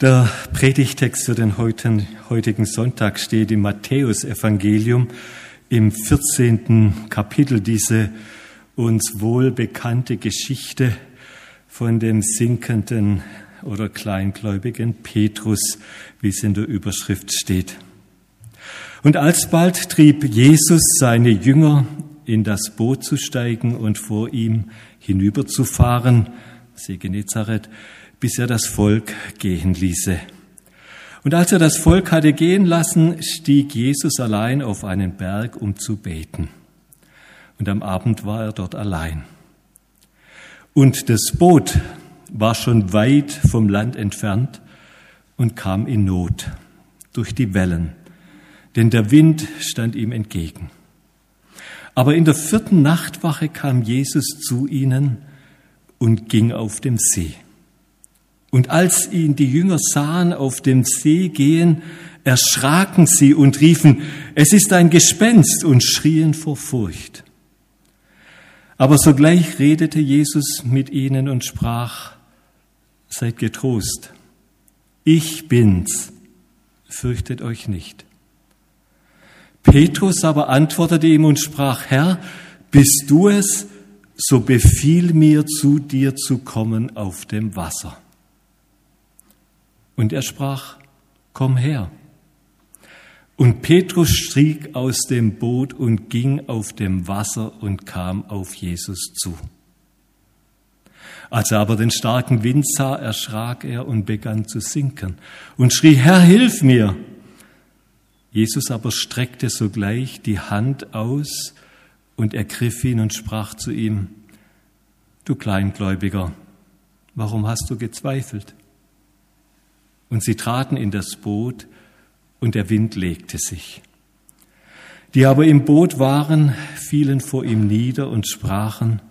Der Predigtext für den heutigen Sonntag steht im Matthäusevangelium im 14. Kapitel diese uns wohl bekannte Geschichte von dem sinkenden oder kleingläubigen Petrus, wie es in der Überschrift steht. Und alsbald trieb Jesus seine Jünger in das Boot zu steigen und vor ihm hinüberzufahren, See Genezareth, bis er das Volk gehen ließe. Und als er das Volk hatte gehen lassen, stieg Jesus allein auf einen Berg, um zu beten. Und am Abend war er dort allein. Und das Boot war schon weit vom Land entfernt und kam in Not durch die Wellen, denn der Wind stand ihm entgegen. Aber in der vierten Nachtwache kam Jesus zu ihnen und ging auf dem See. Und als ihn die Jünger sahen auf dem See gehen, erschraken sie und riefen, es ist ein Gespenst und schrien vor Furcht. Aber sogleich redete Jesus mit ihnen und sprach, seid getrost, ich bin's, fürchtet euch nicht. Petrus aber antwortete ihm und sprach, Herr, bist du es, so befiehl mir zu dir zu kommen auf dem Wasser. Und er sprach, komm her. Und Petrus stieg aus dem Boot und ging auf dem Wasser und kam auf Jesus zu. Als er aber den starken Wind sah, erschrak er und begann zu sinken und schrie, Herr, hilf mir! Jesus aber streckte sogleich die Hand aus und ergriff ihn und sprach zu ihm, Du Kleingläubiger, warum hast du gezweifelt? Und sie traten in das Boot, und der Wind legte sich. Die aber im Boot waren, fielen vor ihm nieder und sprachen,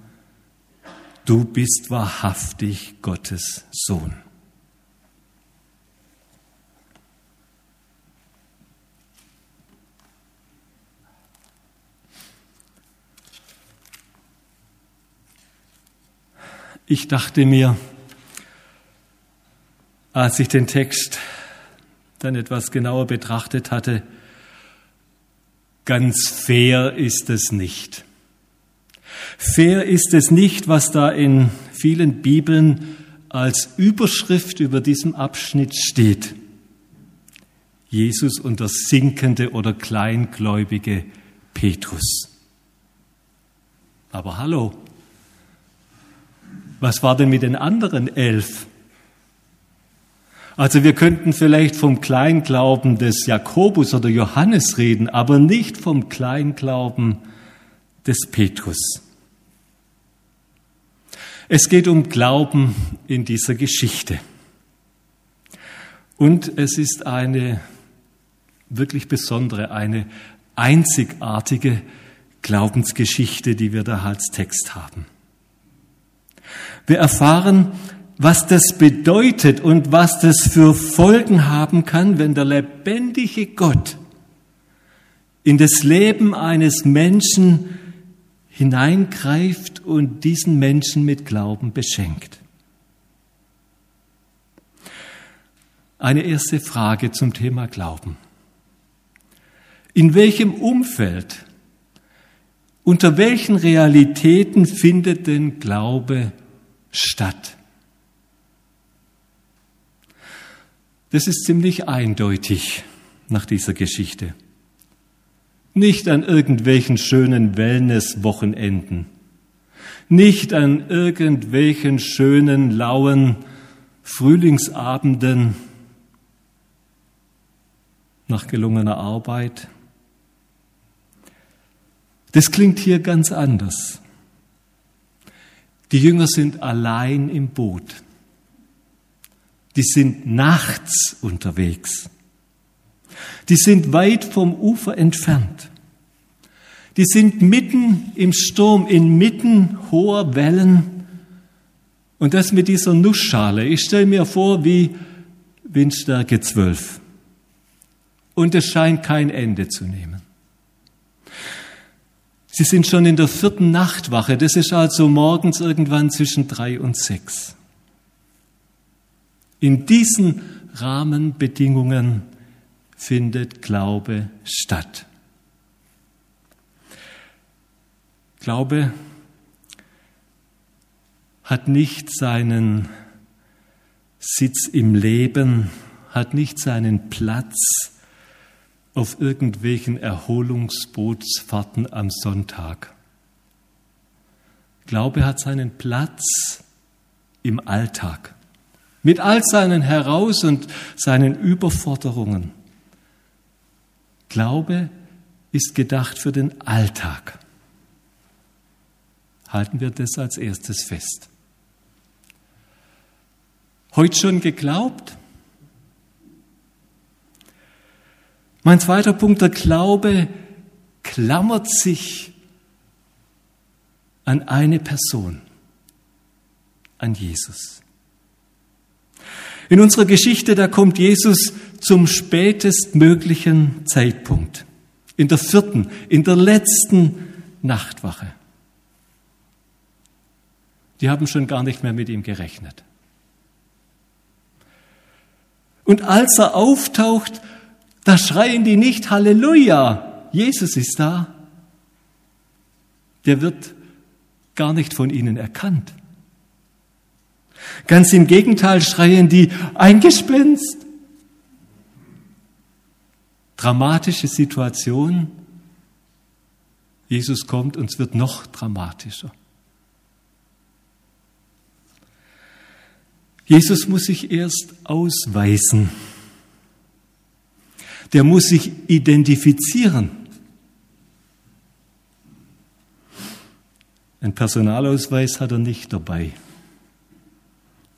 Du bist wahrhaftig Gottes Sohn. Ich dachte mir, als ich den Text dann etwas genauer betrachtet hatte, ganz fair ist es nicht. Fair ist es nicht, was da in vielen Bibeln als Überschrift über diesem Abschnitt steht. Jesus und der sinkende oder kleingläubige Petrus. Aber hallo, was war denn mit den anderen elf? Also wir könnten vielleicht vom Kleinglauben des Jakobus oder Johannes reden, aber nicht vom Kleinglauben des Petrus. Es geht um Glauben in dieser Geschichte. Und es ist eine wirklich besondere, eine einzigartige Glaubensgeschichte, die wir da als Text haben. Wir erfahren, was das bedeutet und was das für Folgen haben kann, wenn der lebendige Gott in das Leben eines Menschen hineingreift und diesen Menschen mit Glauben beschenkt. Eine erste Frage zum Thema Glauben. In welchem Umfeld, unter welchen Realitäten findet denn Glaube statt? Das ist ziemlich eindeutig nach dieser Geschichte. Nicht an irgendwelchen schönen Wellness-Wochenenden, nicht an irgendwelchen schönen, lauen Frühlingsabenden nach gelungener Arbeit. Das klingt hier ganz anders. Die Jünger sind allein im Boot die sind nachts unterwegs. Die sind weit vom Ufer entfernt. Die sind mitten im Sturm, inmitten hoher Wellen. Und das mit dieser Nussschale. Ich stelle mir vor, wie Windstärke 12. Und es scheint kein Ende zu nehmen. Sie sind schon in der vierten Nachtwache. Das ist also morgens irgendwann zwischen drei und sechs in diesen Rahmenbedingungen findet Glaube statt. Glaube hat nicht seinen Sitz im Leben, hat nicht seinen Platz auf irgendwelchen Erholungsbootsfahrten am Sonntag. Glaube hat seinen Platz im Alltag, mit all seinen Heraus- und seinen Überforderungen. Glaube ist gedacht für den Alltag. Halten wir das als erstes fest. Heute schon geglaubt? Mein zweiter Punkt, der Glaube klammert sich an eine Person, an Jesus. In unserer Geschichte, da kommt Jesus zum spätestmöglichen Zeitpunkt, in der vierten, in der letzten Nachtwache. Die haben schon gar nicht mehr mit ihm gerechnet. Und als er auftaucht, da schreien die nicht Halleluja, Jesus ist da. Der wird gar nicht von ihnen erkannt. Ganz im Gegenteil schreien die ein Gespenst. Dramatische Situation. Jesus kommt und es wird noch dramatischer. Jesus muss sich erst ausweisen. Der muss sich identifizieren. Ein Personalausweis hat er nicht dabei.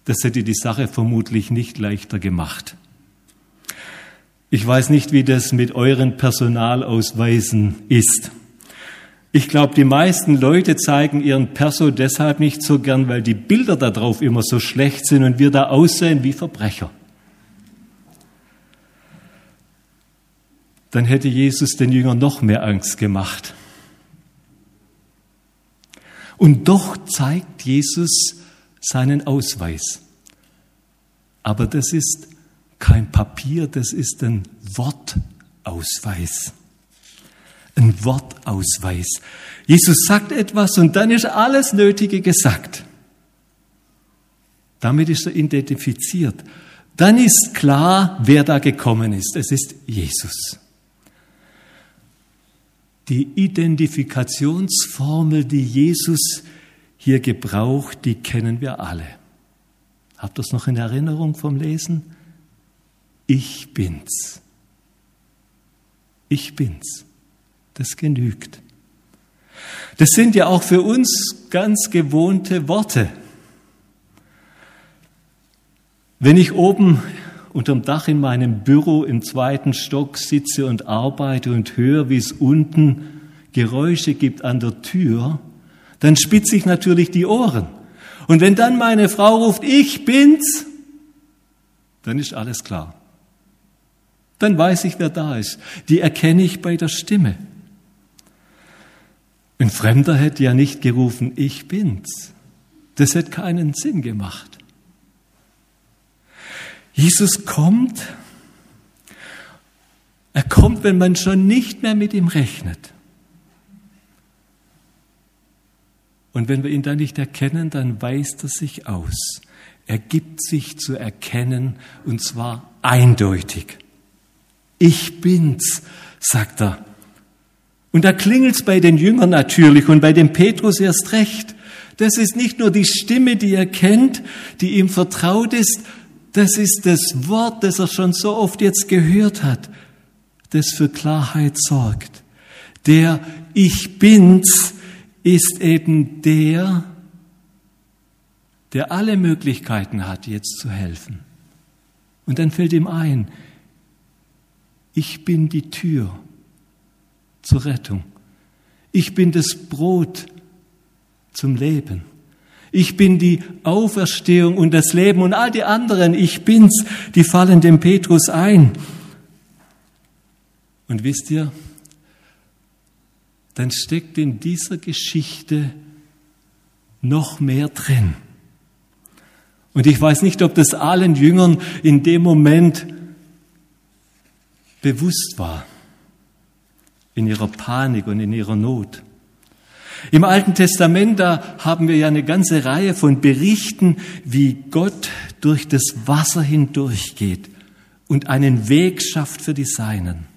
Das hätte die Sache vermutlich nicht leichter gemacht. Ich weiß nicht, wie das mit euren Personalausweisen ist. Ich glaube, die meisten Leute zeigen ihren Perso deshalb nicht so gern, weil die Bilder darauf immer so schlecht sind und wir da aussehen wie Verbrecher. Dann hätte Jesus den Jüngern noch mehr Angst gemacht. Und doch zeigt Jesus seinen Ausweis. Aber das ist kein Papier, das ist ein Wortausweis ein Wortausweis. Jesus sagt etwas und dann ist alles Nötige gesagt. Damit ist er identifiziert. Dann ist klar, wer da gekommen ist. Es ist Jesus. Die Identifikationsformel, die Jesus hier gebraucht, die kennen wir alle. Habt ihr das noch in Erinnerung vom Lesen? Ich bin's. Ich bin's. Das genügt. Das sind ja auch für uns ganz gewohnte Worte. Wenn ich oben unterm Dach in meinem Büro im zweiten Stock sitze und arbeite und höre, wie es unten Geräusche gibt an der Tür, dann spitze ich natürlich die Ohren. Und wenn dann meine Frau ruft, ich bin's, dann ist alles klar. Dann weiß ich, wer da ist. Die erkenne ich bei der Stimme. Ein Fremder hätte ja nicht gerufen, ich bin's. Das hätte keinen Sinn gemacht. Jesus kommt, er kommt, wenn man schon nicht mehr mit ihm rechnet. Und wenn wir ihn dann nicht erkennen, dann weist er sich aus. Er gibt sich zu erkennen und zwar eindeutig. Ich bin's, sagt er. Und da klingelt's bei den Jüngern natürlich und bei dem Petrus erst recht. Das ist nicht nur die Stimme, die er kennt, die ihm vertraut ist, das ist das Wort, das er schon so oft jetzt gehört hat, das für Klarheit sorgt. Der Ich bin's ist eben der, der alle Möglichkeiten hat, jetzt zu helfen. Und dann fällt ihm ein, ich bin die Tür zur Rettung. Ich bin das Brot zum Leben. Ich bin die Auferstehung und das Leben und all die anderen, ich bin's, die fallen dem Petrus ein. Und wisst ihr, dann steckt in dieser Geschichte noch mehr drin. Und ich weiß nicht, ob das allen Jüngern in dem Moment bewusst war, in ihrer Panik und in ihrer Not. Im Alten Testament, da haben wir ja eine ganze Reihe von Berichten, wie Gott durch das Wasser hindurchgeht und einen Weg schafft für die Seinen.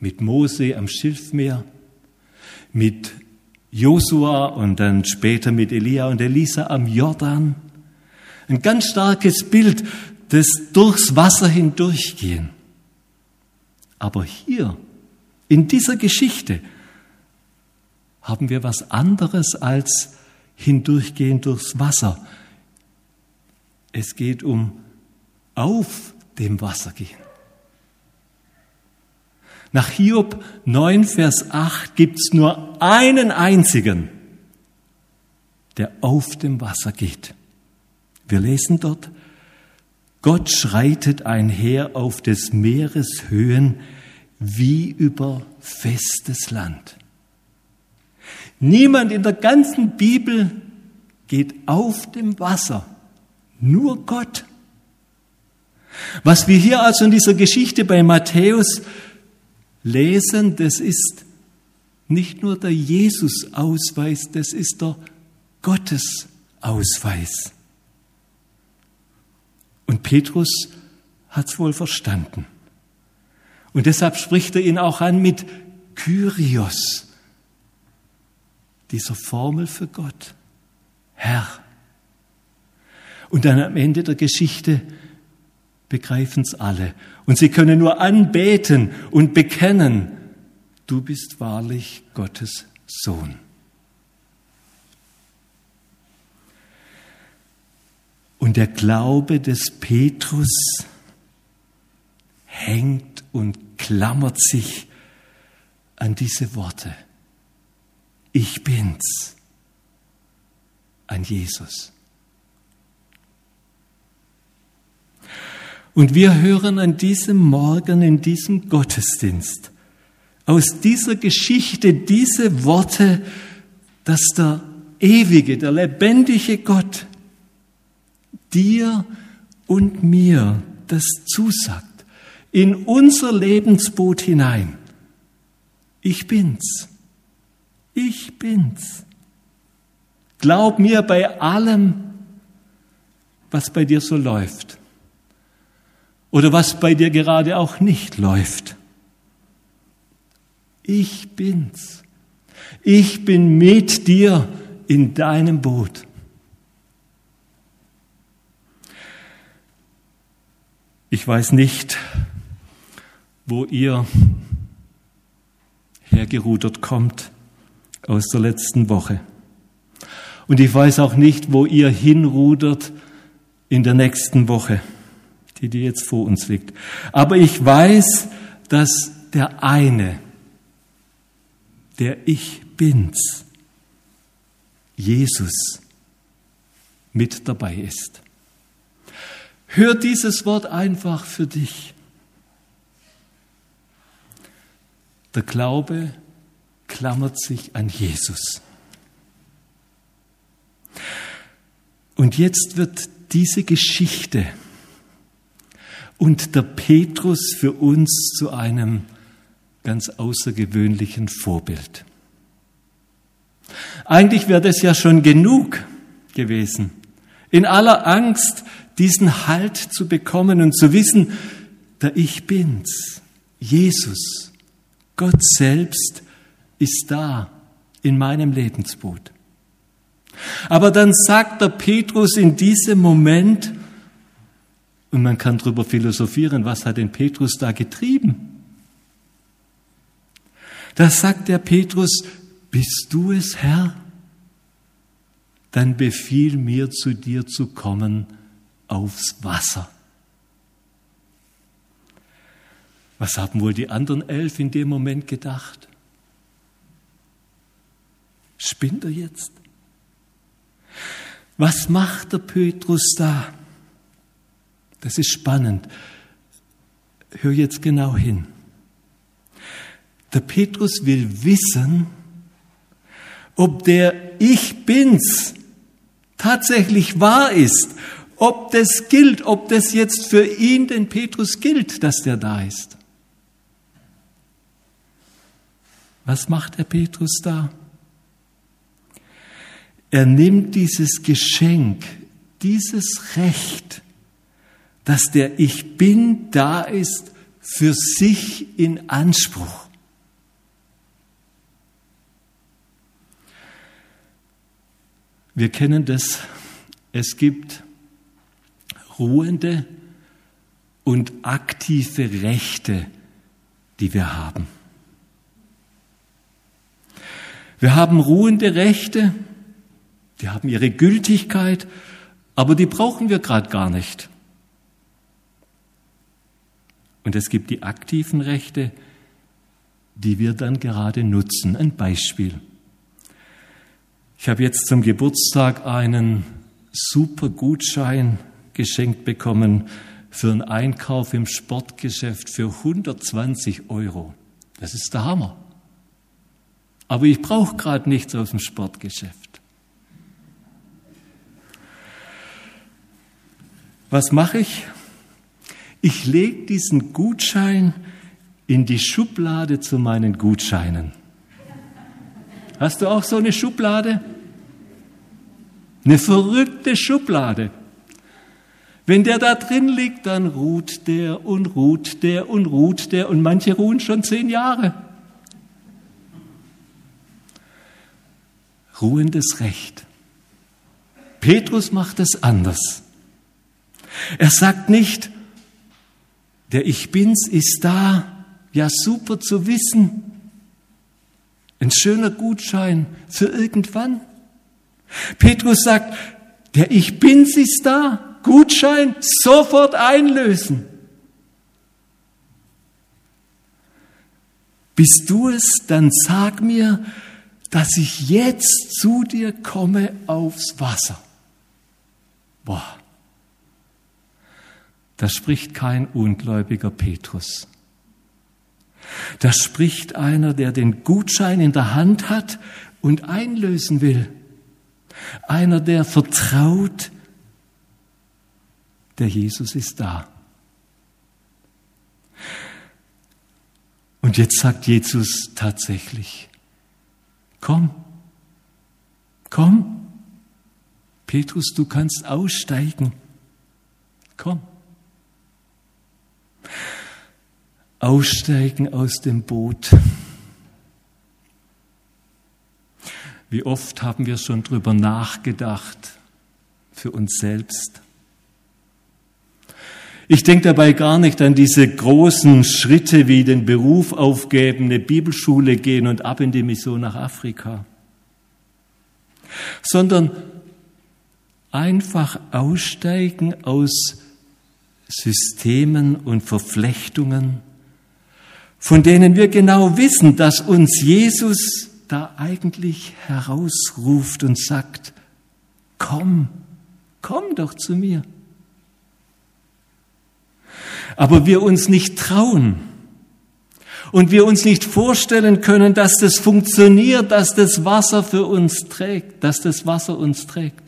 Mit Mose am Schilfmeer, mit Josua und dann später mit Elia und Elisa am Jordan. Ein ganz starkes Bild des durchs Wasser hindurchgehen. Aber hier, in dieser Geschichte, haben wir was anderes als hindurchgehen durchs Wasser. Es geht um auf dem Wasser gehen. Nach Hiob 9, Vers 8 gibt es nur einen einzigen, der auf dem Wasser geht. Wir lesen dort, Gott schreitet einher auf des Meeres Höhen wie über festes Land. Niemand in der ganzen Bibel geht auf dem Wasser, nur Gott. Was wir hier also in dieser Geschichte bei Matthäus lesen, das ist nicht nur der Jesus-Ausweis, das ist der Gottes-Ausweis. Und Petrus hat es wohl verstanden. Und deshalb spricht er ihn auch an mit Kyrios, dieser Formel für Gott, Herr. Und dann am Ende der Geschichte begreifen es alle. Und sie können nur anbeten und bekennen, du bist wahrlich Gottes Sohn. Und der Glaube des Petrus hängt und klammert sich an diese Worte. Ich bin's an Jesus. Und wir hören an diesem Morgen in diesem Gottesdienst aus dieser Geschichte diese Worte, dass der ewige, der lebendige Gott dir und mir das zusagt, in unser Lebensboot hinein. Ich bin's. Ich bin's. Glaub mir bei allem, was bei dir so läuft oder was bei dir gerade auch nicht läuft. Ich bin's. Ich bin mit dir in deinem Boot. Ich weiß nicht, wo ihr hergerudert kommt aus der letzten Woche. Und ich weiß auch nicht, wo ihr hinrudert in der nächsten Woche die, die jetzt vor uns liegt. Aber ich weiß, dass der eine, der Ich bin's, Jesus, mit dabei ist. Hör dieses Wort einfach für dich. Der Glaube klammert sich an Jesus. Und jetzt wird diese Geschichte und der Petrus für uns zu einem ganz außergewöhnlichen Vorbild. Eigentlich wäre das ja schon genug gewesen, in aller Angst diesen Halt zu bekommen und zu wissen, der Ich bin's, Jesus, Gott selbst ist da in meinem Lebensboot. Aber dann sagt der Petrus in diesem Moment, und man kann darüber philosophieren, was hat den Petrus da getrieben? Da sagt der Petrus, bist du es, Herr? Dann befiehl mir zu dir zu kommen aufs Wasser. Was haben wohl die anderen elf in dem Moment gedacht? Spinnt er jetzt? Was macht der Petrus da? Das ist spannend. Hör jetzt genau hin. Der Petrus will wissen, ob der Ich bin's, tatsächlich wahr ist, ob das gilt, ob das jetzt für ihn, den Petrus, gilt, dass der da ist. Was macht der Petrus da? Er nimmt dieses Geschenk, dieses Recht, dass der Ich bin da ist, für sich in Anspruch. Wir kennen das. Es gibt ruhende und aktive Rechte, die wir haben. Wir haben ruhende Rechte, die haben ihre Gültigkeit, aber die brauchen wir gerade gar nicht. Und es gibt die aktiven Rechte, die wir dann gerade nutzen. Ein Beispiel. Ich habe jetzt zum Geburtstag einen super Gutschein geschenkt bekommen für einen Einkauf im Sportgeschäft für 120 Euro. Das ist der Hammer. Aber ich brauche gerade nichts aus dem Sportgeschäft. Was mache ich? Ich lege diesen Gutschein in die Schublade zu meinen Gutscheinen. Hast du auch so eine Schublade? Eine verrückte Schublade. Wenn der da drin liegt, dann ruht der und ruht der und ruht der und manche ruhen schon zehn Jahre. Ruhendes Recht. Petrus macht es anders. Er sagt nicht, der Ich Bin's ist da, ja super zu wissen, ein schöner Gutschein für irgendwann. Petrus sagt, der Ich Bin's ist da, Gutschein sofort einlösen. Bist du es, dann sag mir, dass ich jetzt zu dir komme aufs Wasser. Boah. Da spricht kein ungläubiger Petrus. Da spricht einer, der den Gutschein in der Hand hat und einlösen will. Einer, der vertraut, der Jesus ist da. Und jetzt sagt Jesus tatsächlich, komm, komm, Petrus, du kannst aussteigen, komm. Aussteigen aus dem Boot. Wie oft haben wir schon drüber nachgedacht für uns selbst? Ich denke dabei gar nicht an diese großen Schritte wie den Beruf aufgeben, eine Bibelschule gehen und ab in die Mission nach Afrika, sondern einfach aussteigen aus Systemen und Verflechtungen, von denen wir genau wissen, dass uns Jesus da eigentlich herausruft und sagt, komm, komm doch zu mir. Aber wir uns nicht trauen und wir uns nicht vorstellen können, dass das funktioniert, dass das Wasser für uns trägt, dass das Wasser uns trägt.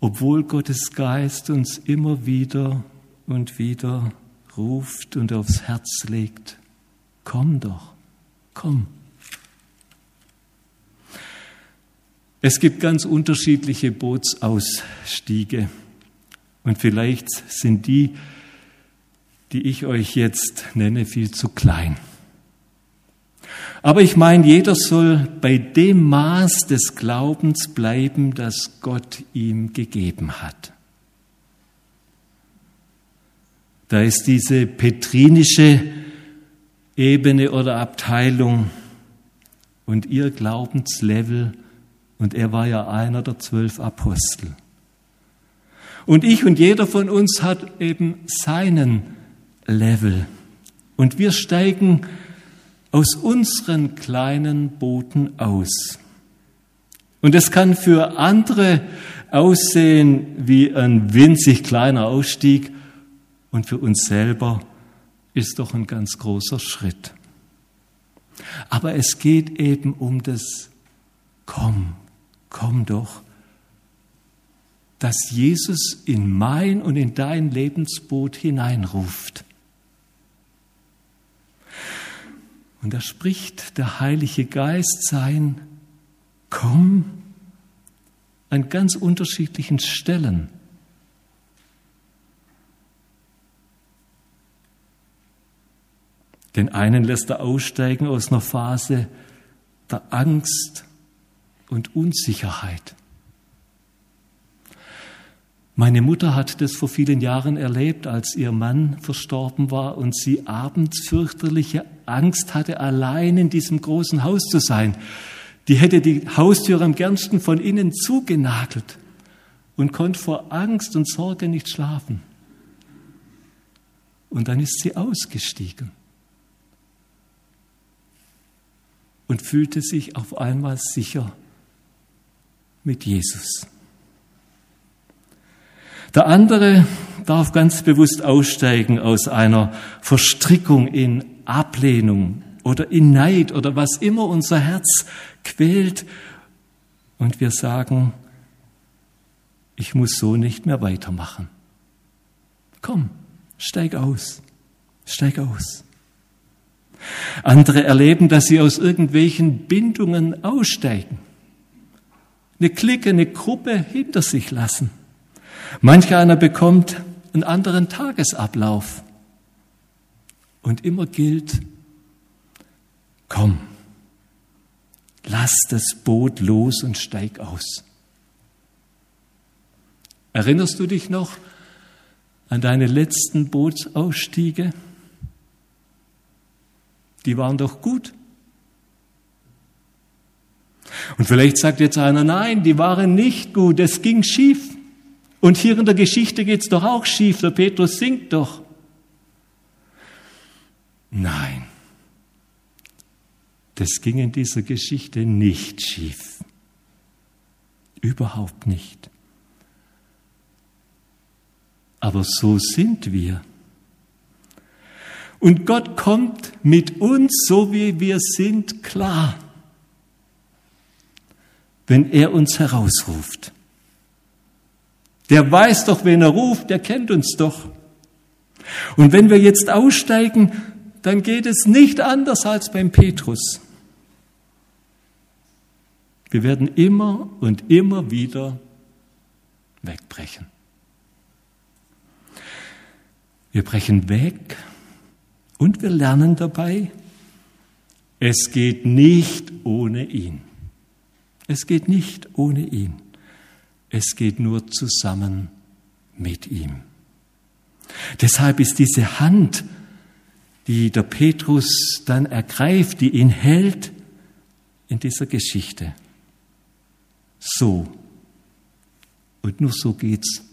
Obwohl Gottes Geist uns immer wieder und wieder ruft und aufs Herz legt, komm doch, komm. Es gibt ganz unterschiedliche Bootsausstiege und vielleicht sind die, die ich euch jetzt nenne, viel zu klein. Aber ich meine, jeder soll bei dem Maß des Glaubens bleiben, das Gott ihm gegeben hat. Da ist diese petrinische Ebene oder Abteilung und ihr Glaubenslevel, und er war ja einer der zwölf Apostel. Und ich und jeder von uns hat eben seinen Level. Und wir steigen aus unseren kleinen Booten aus. Und es kann für andere aussehen wie ein winzig kleiner Ausstieg, und für uns selber ist doch ein ganz großer Schritt. Aber es geht eben um das komm, komm doch, dass Jesus in mein und in dein Lebensboot hineinruft. Und da spricht der Heilige Geist sein, komm, an ganz unterschiedlichen Stellen. Den einen lässt er aussteigen aus einer Phase der Angst und Unsicherheit. Meine Mutter hat das vor vielen Jahren erlebt, als ihr Mann verstorben war und sie abends fürchterliche Angst hatte, allein in diesem großen Haus zu sein. Die hätte die Haustür am gernsten von innen zugenagelt und konnte vor Angst und Sorge nicht schlafen. Und dann ist sie ausgestiegen und fühlte sich auf einmal sicher mit Jesus. Der andere darf ganz bewusst aussteigen aus einer Verstrickung in Ablehnung oder in Neid oder was immer unser Herz quält und wir sagen, ich muss so nicht mehr weitermachen. Komm, steig aus, steig aus. Andere erleben, dass sie aus irgendwelchen Bindungen aussteigen, eine Clique, eine Gruppe hinter sich lassen Manch einer bekommt einen anderen Tagesablauf. Und immer gilt, komm, lass das Boot los und steig aus. Erinnerst du dich noch an deine letzten Bootsausstiege? Die waren doch gut. Und vielleicht sagt jetzt einer, nein, die waren nicht gut, es ging schief. Und hier in der Geschichte geht es doch auch schief, der Petrus singt doch. Nein, das ging in dieser Geschichte nicht schief. Überhaupt nicht. Aber so sind wir. Und Gott kommt mit uns, so wie wir sind, klar, wenn er uns herausruft. Der weiß doch, wen er ruft, der kennt uns doch. Und wenn wir jetzt aussteigen, dann geht es nicht anders als beim Petrus. Wir werden immer und immer wieder wegbrechen. Wir brechen weg und wir lernen dabei, es geht nicht ohne ihn. Es geht nicht ohne ihn. Es geht nur zusammen mit ihm. Deshalb ist diese Hand, die der Petrus dann ergreift, die ihn hält, in dieser Geschichte. So. Und nur so geht's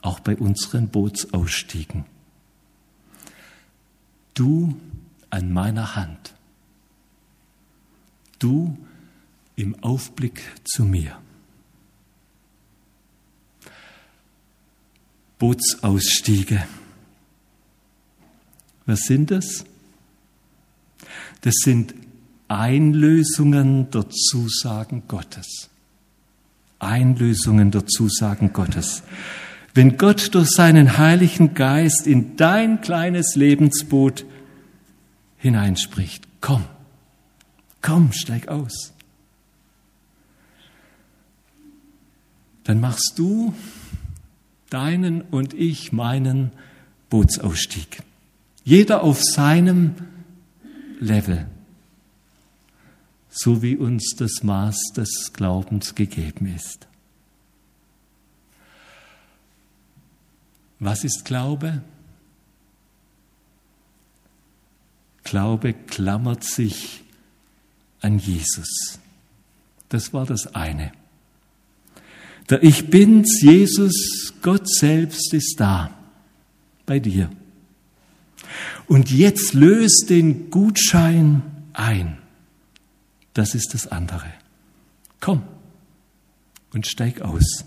auch bei unseren Bootsausstiegen. Du an meiner Hand. Du im Aufblick zu mir. Bootsausstiege. Was sind das? Das sind Einlösungen der Zusagen Gottes. Einlösungen der Zusagen Gottes. Wenn Gott durch seinen Heiligen Geist in dein kleines Lebensboot hineinspricht, komm, komm, steig aus. Dann machst du deinen und ich meinen Bootsausstieg. Jeder auf seinem Level, so wie uns das Maß des Glaubens gegeben ist. Was ist Glaube? Glaube klammert sich an Jesus. Das war das eine. Der Ich Bin's, Jesus, Gott selbst ist da, bei dir. Und jetzt löst den Gutschein ein. Das ist das andere. Komm und steig aus.